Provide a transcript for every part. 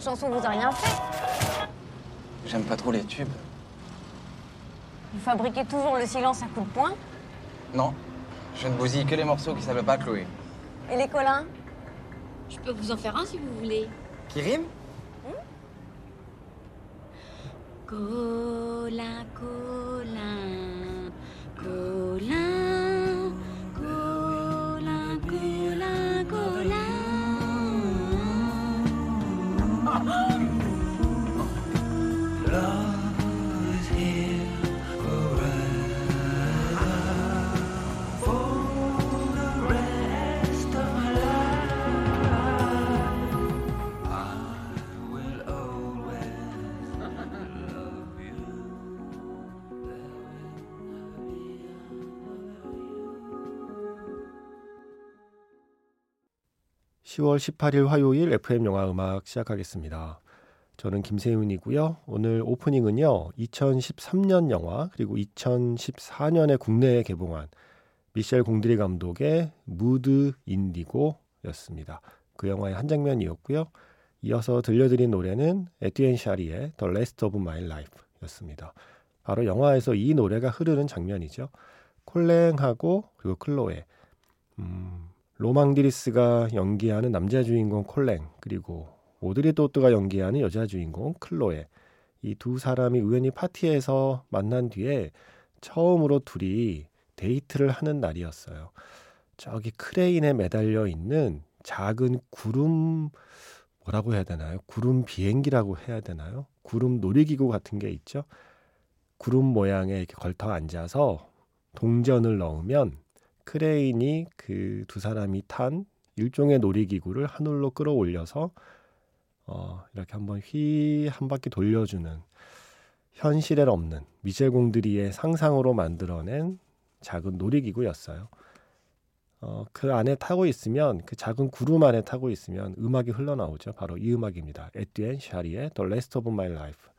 cette chanson vous a rien fait J'aime pas trop les tubes. Vous fabriquez toujours le silence à coups de poing Non, je ne bousille que les morceaux qui savent pas Chloé. Et les collins Je peux vous en faire un si vous voulez. Qui rime? Colin, Colin, (10월 18일) 화요일 FM 영화 음악 시작하겠습니다. 저는 김세윤이고요. 오늘 오프닝은요. 2013년 영화 그리고 2014년에 국내에 개봉한 미셸 공드리 감독의 무드 인디고였습니다. 그 영화의 한 장면이었고요. 이어서 들려드린 노래는 에듀엔 샤리의 The Last of My Life였습니다. 바로 영화에서 이 노래가 흐르는 장면이죠. 콜랭하고 그리고 클로에 음, 로맹 뒤리스가 연기하는 남자 주인공 콜랭 그리고 오드리 토투가 연기하는 여자 주인공 클로에 이 두 사람이 우연히 파티에서 만난 뒤에 처음으로 둘이 데이트를 하는 날이었어요. 저기 크레인에 매달려 있는 작은 구름 뭐라고 해야 되나요? 구름 비행기라고 해야 되나요? 구름 놀이기구 같은 게 있죠. 구름 모양에 이렇게 걸터 앉아서 동전을 넣으면 크레인이 그 두 사람이 탄 일종의 놀이기구를 하늘로 끌어올려서 어, 이렇게 한번 휘 한 바퀴 돌려주는 현실에 없는 미셸 공드리의 상상으로 만들어낸 작은 놀이기구였어요. 어, 그 안에 타고 있으면 그 작은 구름 안에 타고 있으면 음악이 흘러나오죠. 바로 이 음악입니다. 에듀엔 샤리의 The Last of My Life.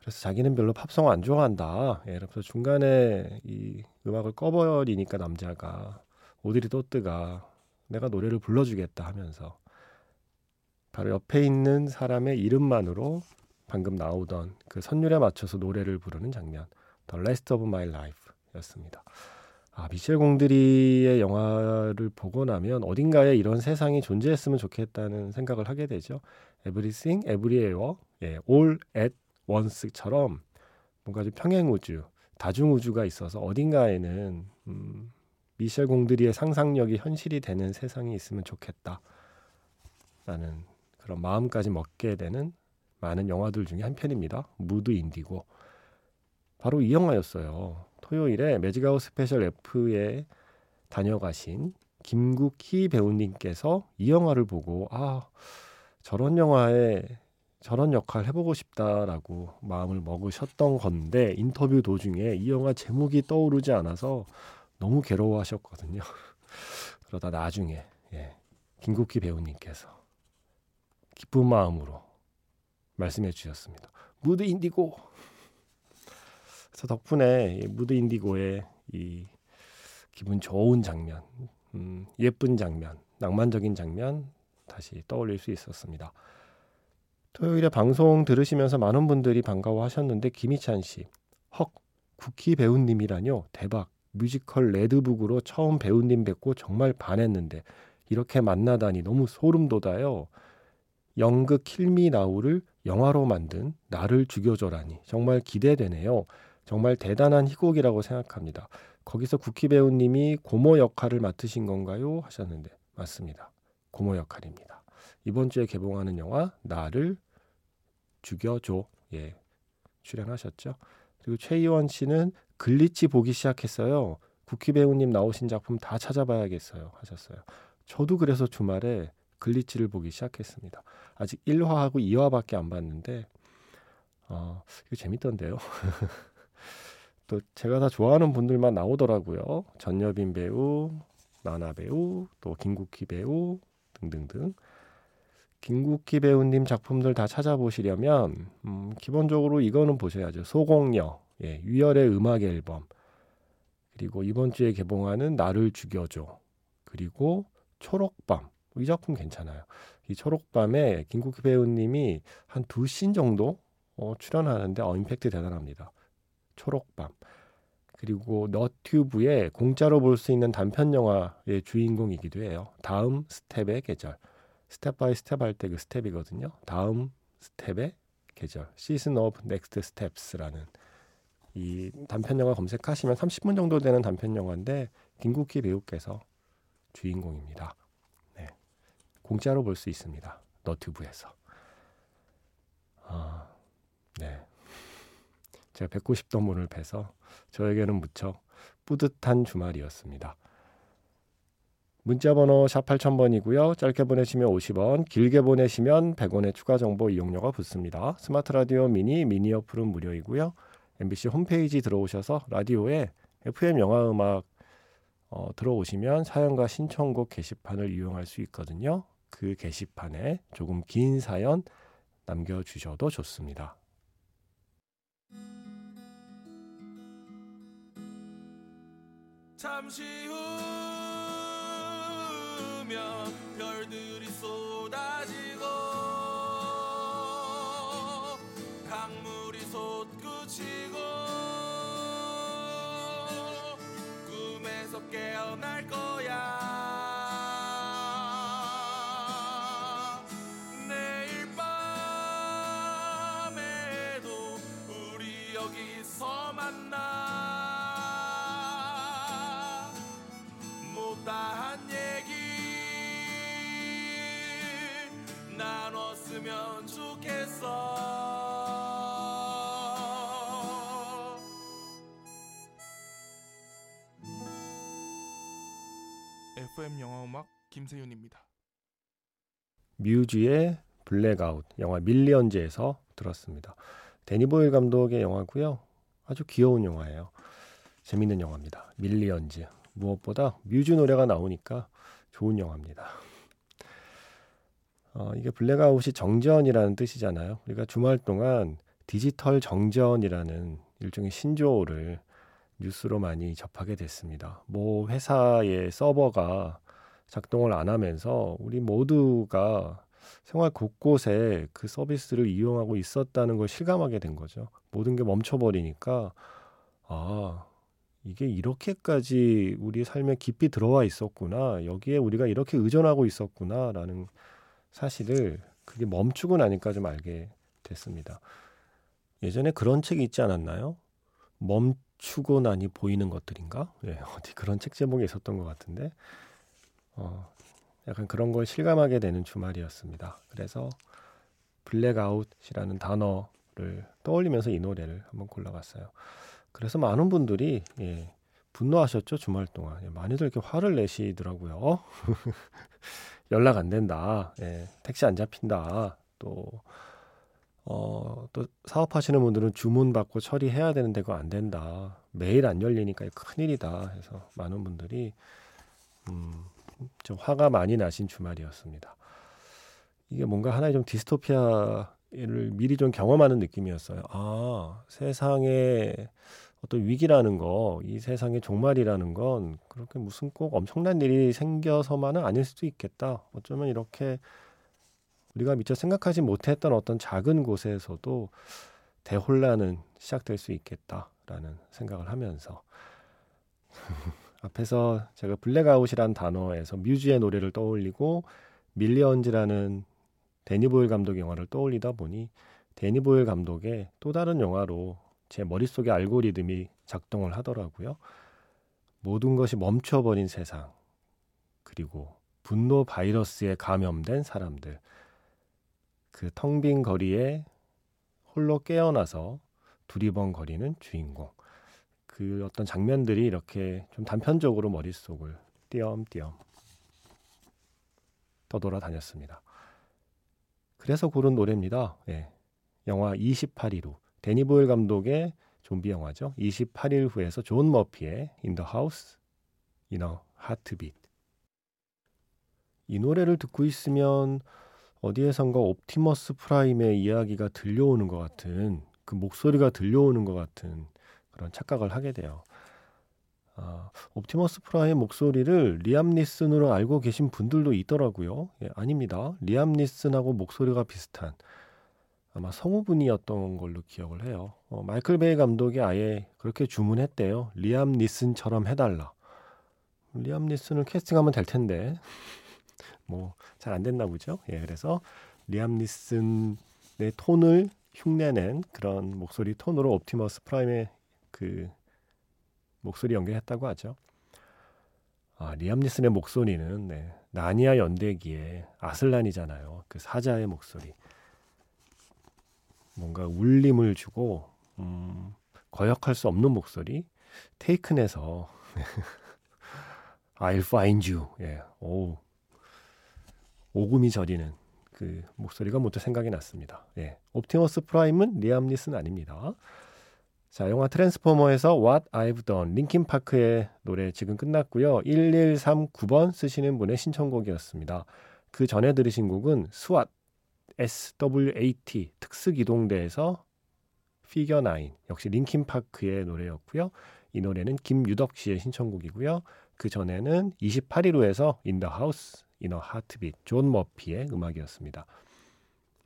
그래서 자기는 별로 팝송 안 좋아한다. 예, 그래서 중간에 이 음악을 꺼버리니까 남자가 오드리 또뜨가 내가 노래를 불러주겠다 하면서 바로 옆에 있는 사람의 이름만으로 방금 나오던 그 선율에 맞춰서 노래를 부르는 장면 The Last of My Life였습니다. 아, 미셸 공드리의 영화를 보고 나면 어딘가에 이런 세상이 존재했으면 좋겠다는 생각을 하게 되죠. Everything, Everywhere, 예, All at Once처럼 뭔가 좀 평행 우주, 다중 우주가 있어서 어딘가에는 음, 미셸 공드리의 상상력이 현실이 되는 세상이 있으면 좋겠다라는 그런 마음까지 먹게 되는 많은 영화들 중에 한 편입니다. 무드 인디고. 바로 이 영화였어요. 토요일에 매직아워 스페셜 F에 다녀가신 김국희 배우님께서 이 영화를 보고 아 저런 영화에 저런 역할 해보고 싶다라고 마음을 먹으셨던 건데 인터뷰 도중에 이 영화 제목이 떠오르지 않아서 너무 괴로워하셨거든요. 그러다 나중에 예, 김국희 배우님께서 기쁜 마음으로 말씀해 주셨습니다. 무드 인디고. 그래서 덕분에 무드 인디고의 이 기분 좋은 장면, 음, 예쁜 장면, 낭만적인 장면 다시 떠올릴 수 있었습니다. 토요일에 방송 들으시면서 많은 분들이 반가워하셨는데 김희찬 씨, 헉 국희 배우님이라뇨 대박 뮤지컬 레드북으로 처음 배우님 뵙고 정말 반했는데 이렇게 만나다니 너무 소름 돋아요. 연극 킬미 나우를 영화로 만든 나를 죽여줘라니 정말 기대되네요. 정말 대단한 희곡이라고 생각합니다. 거기서 국희 배우님이 고모 역할을 맡으신 건가요? 하셨는데 맞습니다. 고모 역할입니다. 이번 주에 개봉하는 영화 나를 죽여줘 예 출연하셨죠. 그리고 최희원 씨는 글리치 보기 시작했어요. 국희 배우님 나오신 작품 다 찾아봐야겠어요 하셨어요. 저도 그래서 주말에 글리치를 보기 시작했습니다. 아직 1화하고 2화밖에 안 봤는데 어, 이거 재밌던데요. 또 제가 다 좋아하는 분들만 나오더라고요. 전여빈 배우, 나나 배우, 또 김국희 배우 등등등. 김국희 배우님 작품들 다 찾아보시려면 음, 기본적으로 이거는 보셔야죠. 소공녀, 예, 유열의 음악 앨범, 그리고 이번 주에 개봉하는 나를 죽여줘, 그리고 초록밤. 이 작품 괜찮아요. 이 초록밤에 김국희 배우님이 한 두 씬 정도 어, 출연하는데 어, 임팩트 대단합니다. 초록밤. 그리고 너튜브에 공짜로 볼 수 있는 단편 영화의 주인공이기도 해요. 다음 스텝의 계절. step by step 할 때 그 스텝이거든요. 다음 스텝의 계절. Season of Next Steps라는 이 단편 영화 검색하시면 30분 정도 되는 단편 영화인데 김국희 배우께서 주인공입니다. 네. 공짜로 볼 수 있습니다. 너튜브에서. 아, 네. 제가 뵙고 싶던 분을 뵈서 저에게는 무척 뿌듯한 주말이었습니다. 문자번호 샵 8000번이고요. 짧게 보내시면 50원, 길게 보내시면 100원의 추가 정보 이용료가 붙습니다. 스마트 라디오 미니, 미니 어플은 무료이고요. MBC 홈페이지 들어오셔서 라디오에 FM 영화 음악 어, 들어오시면 사연과 신청곡 게시판을 이용할 수 있거든요. 그 게시판에 조금 긴 사연 남겨주셔도 좋습니다. 잠시 후 면 별들이 쏟아지고 강물이 솟구치고 꿈에서 깨어 FM 영화 음악 김세윤입니다. 뮤즈의 블랙아웃 영화 밀리언즈에서 들었습니다. 대니 보일 감독의 영화고요. 아주 귀여운 영화예요. 재밌는 영화입니다. 밀리언즈. 무엇보다 뮤즈 노래가 나오니까 좋은 영화입니다. 어, 이게 블랙아웃이 정전이라는 뜻이잖아요. 우리가 주말 동안 디지털 정전이라는 일종의 신조어를 뉴스로 많이 접하게 됐습니다. 뭐 회사의 서버가 작동을 안 하면서 우리 모두가 생활 곳곳에 그 서비스를 이용하고 있었다는 걸 실감하게 된 거죠. 모든 게 멈춰버리니까 아 이게 이렇게까지 우리 삶에 깊이 들어와 있었구나. 여기에 우리가 이렇게 의존하고 있었구나라는 사실을 그게 멈추고 나니까 좀 알게 됐습니다. 예전에 그런 책이 있지 않았나요? 멈추고 나니 보이는 것들인가? 예, 어디 그런 책 제목이 있었던 것 같은데, 어, 약간 그런 걸 실감하게 되는 주말이었습니다. 그래서 블랙아웃이라는 단어를 떠올리면서 이 노래를 한번 골라봤어요. 그래서 많은 분들이 예, 분노하셨죠 주말 동안 예, 많이들 이렇게 화를 내시더라고요. 연락 안 된다, 예, 택시 안 잡힌다, 또 어, 또 사업하시는 분들은 주문 받고 처리해야 되는데 그거 안 된다. 매일 안 열리니까 큰일이다. 해서 많은 분들이 음, 좀 화가 많이 나신 주말이었습니다. 이게 뭔가 하나의 좀 디스토피아를 미리 좀 경험하는 느낌이었어요. 아, 세상에 어떤 위기라는 거, 이 세상의 종말이라는 건 그렇게 무슨 꼭 엄청난 일이 생겨서만은 아닐 수도 있겠다. 어쩌면 이렇게 우리가 미처 생각하지 못했던 어떤 작은 곳에서도 대혼란은 시작될 수 있겠다라는 생각을 하면서 앞에서 제가 블랙아웃이라는 단어에서 뮤즈의 노래를 떠올리고 밀리언즈라는 대니 보일 감독 영화를 떠올리다 보니 대니 보일 감독의 또 다른 영화로 제 머릿속에 알고리즘이 작동을 하더라고요. 모든 것이 멈춰버린 세상 그리고 분노 바이러스에 감염된 사람들 그 텅 빈 거리에 홀로 깨어나서 두리번거리는 주인공. 그그 어떤 장면들이 이렇게 좀 단편적으로 머릿속을 띄엄띄엄 떠돌아다녔습니다. 그래서 고른 노래입니다. 예. 영화 28일 후 대니 보일 감독의 좀비 영화죠. 28일 후에서 존 머피의 In the House in a Heartbeat 이 노래를 듣고 있으면 어디에선가 옵티머스 프라임의 이야기가 들려오는 것 같은 그 목소리가 들려오는 것 같은 그런 착각을 하게 돼요. 아, 옵티머스 프라임 목소리를 리암 니슨으로 알고 계신 분들도 있더라고요. 예, 아닙니다. 리암 니슨하고 목소리가 비슷한 아마 성우분이었던 걸로 기억을 해요. 어, 마이클 베이 감독이 아예 그렇게 주문했대요. 리암 니슨처럼 해달라. 리암 니슨을 캐스팅하면 될 텐데 뭐 잘 안 됐나 보죠. 예, 그래서 리암 니슨의 톤을 흉내낸 그런 목소리 톤으로 옵티머스 프라임의 그 목소리 연결했다고 하죠. 아, 리암 니슨의 목소리는 네, 나니아 연대기의 아슬란이잖아요. 그 사자의 목소리. 뭔가 울림을 주고 음, 거역할 수 없는 목소리. 테이큰에서 I'll find you. 예. 오. 오금이 저리는 그 목소리가 문득 생각이 났습니다. 예. 옵티머스 프라임은 리암 니슨 아닙니다. 자, 영화 트랜스포머에서 What I've Done 링킨 파크의 노래 지금 끝났고요. 1139번 쓰시는 분의 신청곡이었습니다. 그 전에 들으신 곡은 SWAT SWAT 특수기동대에서 Figure 9 역시 링킨 파크의 노래였고요. 이 노래는 김유덕 씨의 신청곡이고요. 그 전에는 28일 후에서 In a Heartbeat 존 머피의 음악이었습니다.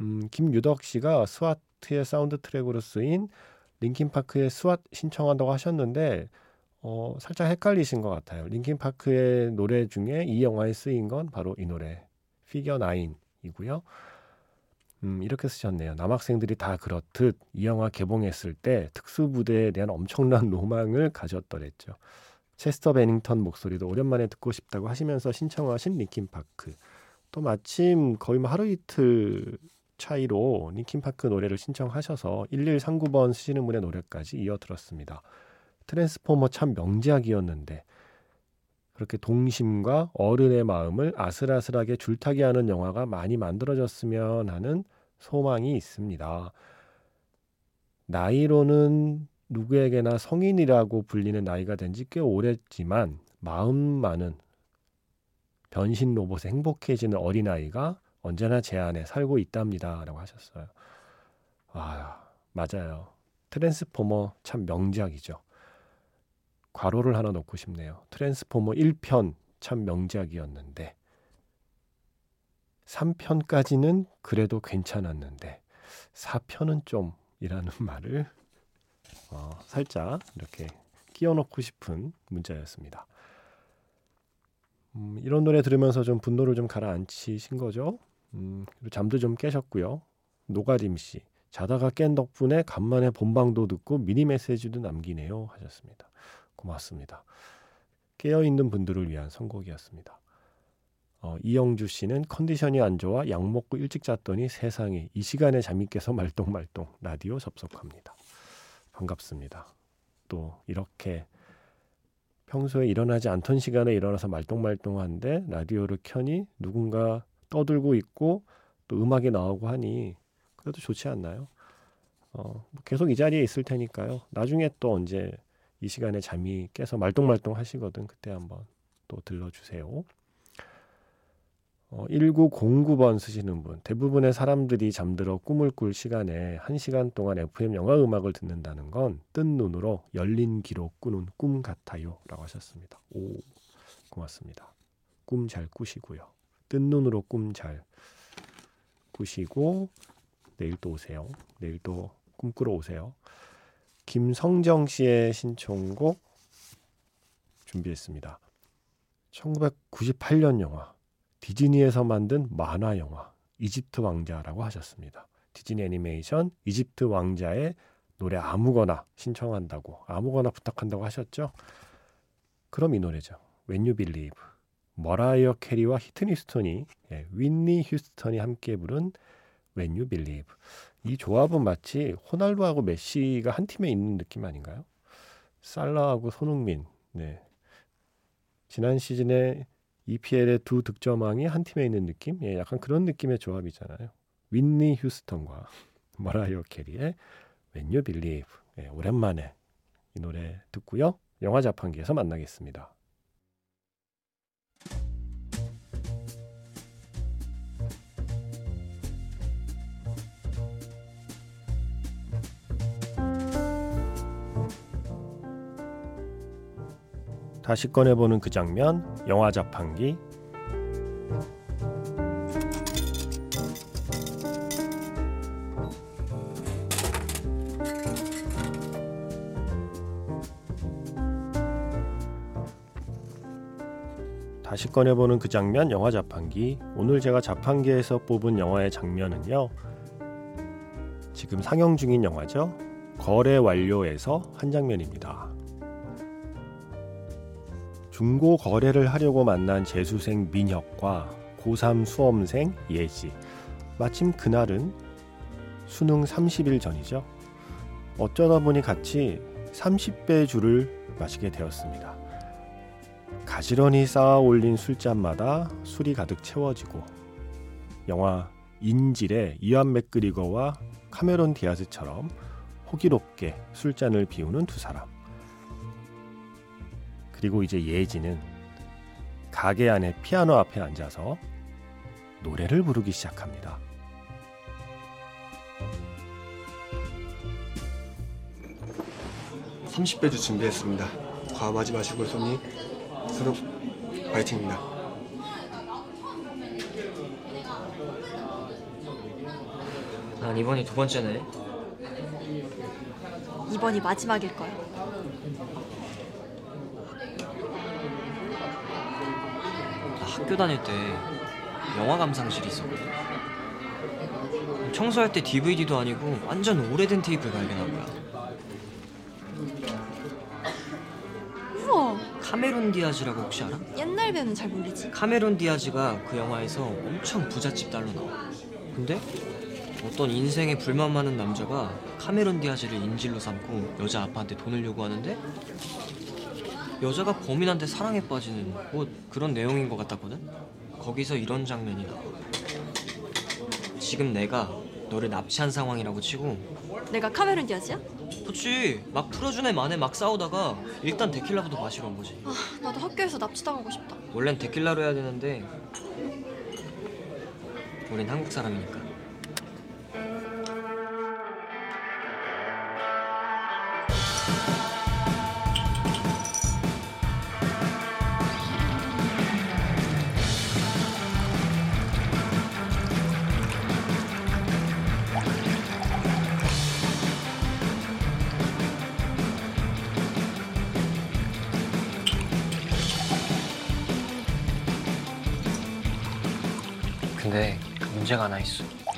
음, 김유덕 씨가 SWAT의 사운드 트랙으로 쓰인 링킨 파크의 SWAT 신청한다고 하셨는데 어, 살짝 헷갈리신 것 같아요. 링킨 파크의 노래 중에 이 영화에 쓰인 건 바로 이 노래 Figure 9이고요. 음, 이렇게 쓰셨네요. 남학생들이 다 그렇듯 이 영화 개봉했을 때 특수부대에 대한 엄청난 로망을 가졌더랬죠. 체스터 베닝턴 목소리도 오랜만에 듣고 싶다고 하시면서 신청하신 링킨 파크. 또 마침 거의 뭐 하루 이틀 차이로 링킨 파크 노래를 신청하셔서 1139번 쓰시는 분의 노래까지 이어 들었습니다. 트랜스포머 참 명작이었는데 그렇게 동심과 어른의 마음을 아슬아슬하게 줄타기 하는 영화가 많이 만들어졌으면 하는 소망이 있습니다. 나이로는 누구에게나 성인이라고 불리는 나이가 된 지 꽤 오래지만 마음만은 변신 로봇에 행복해지는 어린아이가 언제나 제 안에 살고 있답니다. 라고 하셨어요. 아, 맞아요. 트랜스포머 참 명작이죠. 괄호를 하나 넣고 싶네요. 트랜스포머 1편 참 명작이었는데 3편까지는 그래도 괜찮았는데 4편은 좀 이라는 말을 어, 살짝 이렇게 끼워넣고 싶은 문자였습니다. 음, 이런 노래 들으면서 좀 분노를 좀 가라앉히신 거죠? 음, 그리고 잠도 좀 깨셨고요. 노가림 씨 자다가 깬 덕분에 간만에 본방도 듣고 미니 메시지도 남기네요 하셨습니다. 고맙습니다. 깨어 있는 분들을 위한 선곡이었습니다. 어, 이영주 씨는 컨디션이 안 좋아 약 먹고 일찍 잤더니 세상에 이 시간에 잠이 깨서 말똥말똥 라디오 접속합니다. 반갑습니다. 또 이렇게 평소에 일어나지 않던 시간에 일어나서 말똥말똥한데 라디오를 켜니 누군가 떠들고 있고 또 음악이 나오고 하니 그래도 좋지 않나요? 어, 뭐 계속 이 자리에 있을 테니까요. 나중에 또 언제 이 시간에 잠이 깨서 말똥말똥 하시거든 그때 한번 또 들러주세요. 어, 1909번 쓰시는 분. 대부분의 사람들이 잠들어 꿈을 꿀 시간에 1시간 동안 FM 영화 음악을 듣는다는 건 뜬 눈으로 열린 귀로 꾸는 꿈 같아요. 라고 하셨습니다. 오, 고맙습니다. 꿈 잘 꾸시고요. 뜬 눈으로 꿈 잘 꾸시고 내일 또 오세요. 내일 또 꿈꾸러 오세요. 김성정 씨의 신청곡 준비했습니다. 1998년 영화 디즈니에서 만든 만화 영화 이집트 왕자라고 하셨습니다. 디즈니 애니메이션 이집트 왕자의 노래 아무거나 신청한다고 아무거나 부탁한다고 하셨죠? 그럼 이 노래죠. When You Believe. 머라이어 캐리와 휘트니 스톤이 예, 휘트니 휴스턴이 함께 부른 When You Believe. 이 조합은 마치 호날두하고 메시가 한 팀에 있는 느낌 아닌가요? 살라하고 손흥민. 네. 지난 시즌에 EPL의 두 득점왕이 한 팀에 있는 느낌? 예, 약간 그런 느낌의 조합이잖아요. 휘트니 휴스턴과 머라이어 캐리의 When You Believe. 예, 오랜만에 이 노래 듣고요. 영화 자판기에서 만나겠습니다. 다시 꺼내보는 그 장면, 영화 자판기. 다시 꺼내보는 그 장면, 영화 자판기. 오늘 제가 자판기에서 뽑은 영화의 장면은요. 지금 상영 중인 영화죠. 거래 완료에서 한 장면입니다. 중고 거래를 하려고 만난 재수생 민혁과 고3 수험생 예지. 마침 그날은 수능 30일 전이죠. 어쩌다 보니 같이 30배 줄을 마시게 되었습니다. 가지런히 쌓아 올린 술잔마다 술이 가득 채워지고 영화 인질의 이완 맥그리거와 카메론 디아즈처럼 호기롭게 술잔을 비우는 두 사람. 그리고 이제 예지는 가게 안에 피아노 앞에 앉아서 노래를 부르기 시작합니다. 삼십 배주 준비했습니다. 과음하지 마시고 손님 서로 파이팅입니다. 난 이번이 두 번째네. 이번이 마지막일 거야. 학교 다닐 때 영화 감상실이 있었거든. 청소할 때 DVD도 아니고 완전 오래된 테이프를 발견한 거야. 우와, 카메론 디아즈라고 혹시 알아? 옛날 배우는 잘 모르지. 카메론 디아즈가 그 영화에서 엄청 부잣집 딸로 나와. 근데 어떤 인생에 불만 많은 남자가 카메론 디아즈를 인질로 삼고 여자 아빠한테 돈을 요구하는데 여자가 범인한테 사랑에 빠지는 뭐 그런 내용인 것 같았거든. 거기서 이런 장면이 나와. 지금 내가 너를 납치한 상황이라고 치고 내가 카메론 디아즈야? 그치 막 풀어준 애 만에 막 싸우다가 일단 데킬라부터 마시러 온 거지 아, 나도 학교에서 납치당하고 싶다. 원래는 데킬라로 해야 되는데 우린 한국 사람이니까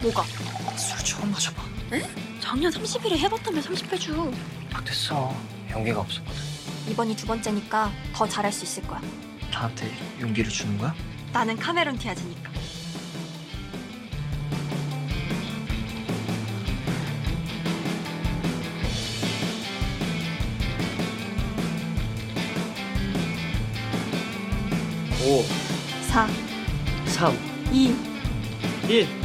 뭐가? 술 처음 마셔봐 작년 30일에 해봤다며 30배주. 막 됐어 용기가 없었거든 이번이 두 번째니까 더 잘할 수 있을 거야. 나한테 용기를 주는 거야? 나는 카메론 디아즈니까. 오 4, 3 2, 1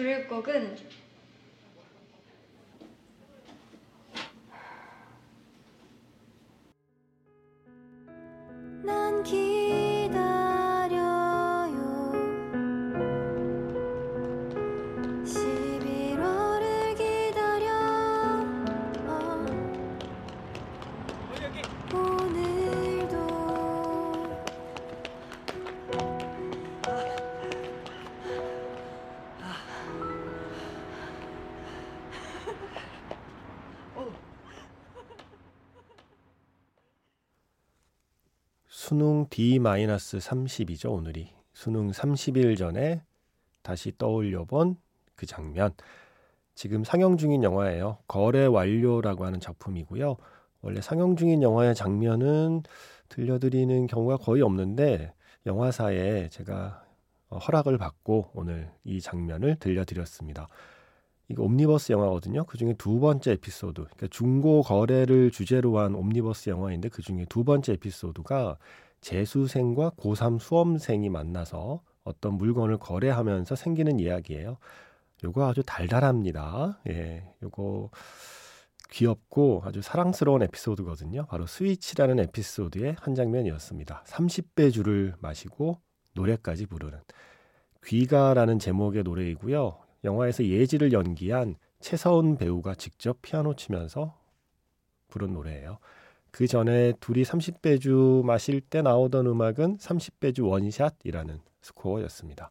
부를 곡은 수능 D-30이죠, 오늘이. 수능 30일 전에 다시 떠올려 본 그 장면. 지금 상영 중인 영화예요. 거래 완료라고 하는 작품이고요. 원래 상영 중인 영화의 장면은 들려드리는 경우가 거의 없는데 영화사에 제가 어, 허락을 받고 오늘 이 장면을 들려드렸습니다. 이거 옴니버스 영화거든요. 그 중에 두 번째 에피소드, 그러니까 중고 거래를 주제로 한 옴니버스 영화인데 그 중에 두 번째 에피소드가 재수생과 고3 수험생이 만나서 어떤 물건을 거래하면서 생기는 이야기예요. 요거 아주 달달합니다. 예, 요거 귀엽고 아주 사랑스러운 에피소드거든요. 바로 스위치라는 에피소드의 한 장면이었습니다. 30배 주를 마시고 노래까지 부르는 귀가라는 제목의 노래이고요. 영화에서 예지를 연기한 최서은 배우가 직접 피아노 치면서 부른 노래예요. 그 전에 둘이 30배주 마실 때 나오던 음악은 30배주 원샷이라는 스코어였습니다.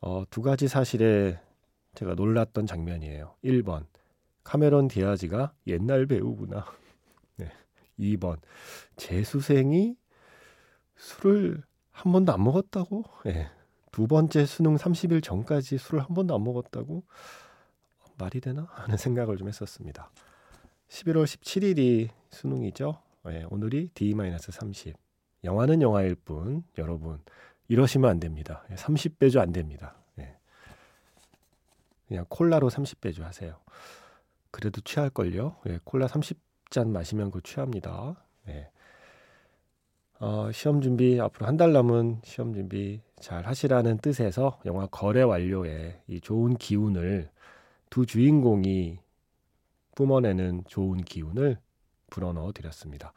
어, 두 가지 사실에 제가 놀랐던 장면이에요. 1번 카메론 디아즈가 옛날 배우구나. 네. 2번 재수생이 술을 한 번도 안 먹었다고? 네. 두 번째 수능 30일 전까지 술을 한 번도 안 먹었다고? 말이 되나? 하는 생각을 좀 했었습니다. 11월 17일이 수능이죠. 네, 오늘이 D-30. 영화는 영화일 뿐, 여러분, 이러시면 안 됩니다. 30배주 안 됩니다. 네. 그냥 콜라로 30배주 하세요. 그래도 취할걸요. 네, 콜라 30잔 마시면 그 취합니다. 네. 어, 시험 준비 앞으로 한 달 남은 시험 준비 잘 하시라는 뜻에서 영화 거래 완료에 이 좋은 기운을 두 주인공이 뿜어내는 좋은 기운을 불어넣어 드렸습니다.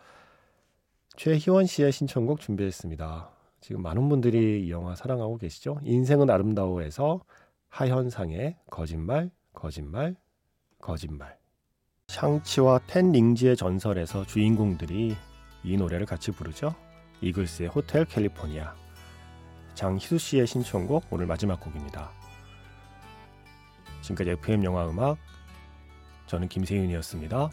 최희원 씨의 신청곡 준비했습니다. 지금 많은 분들이 이 영화 사랑하고 계시죠? 인생은 아름다워에서 하현상의 거짓말, 거짓말, 거짓말. 샹치와 텐 링지의 전설에서 주인공들이 이 노래를 같이 부르죠. 이글스의 호텔 캘리포니아. 장희수 씨의 신청곡 오늘 마지막 곡입니다. 지금까지 FM 영화 음악 저는 김세윤이었습니다.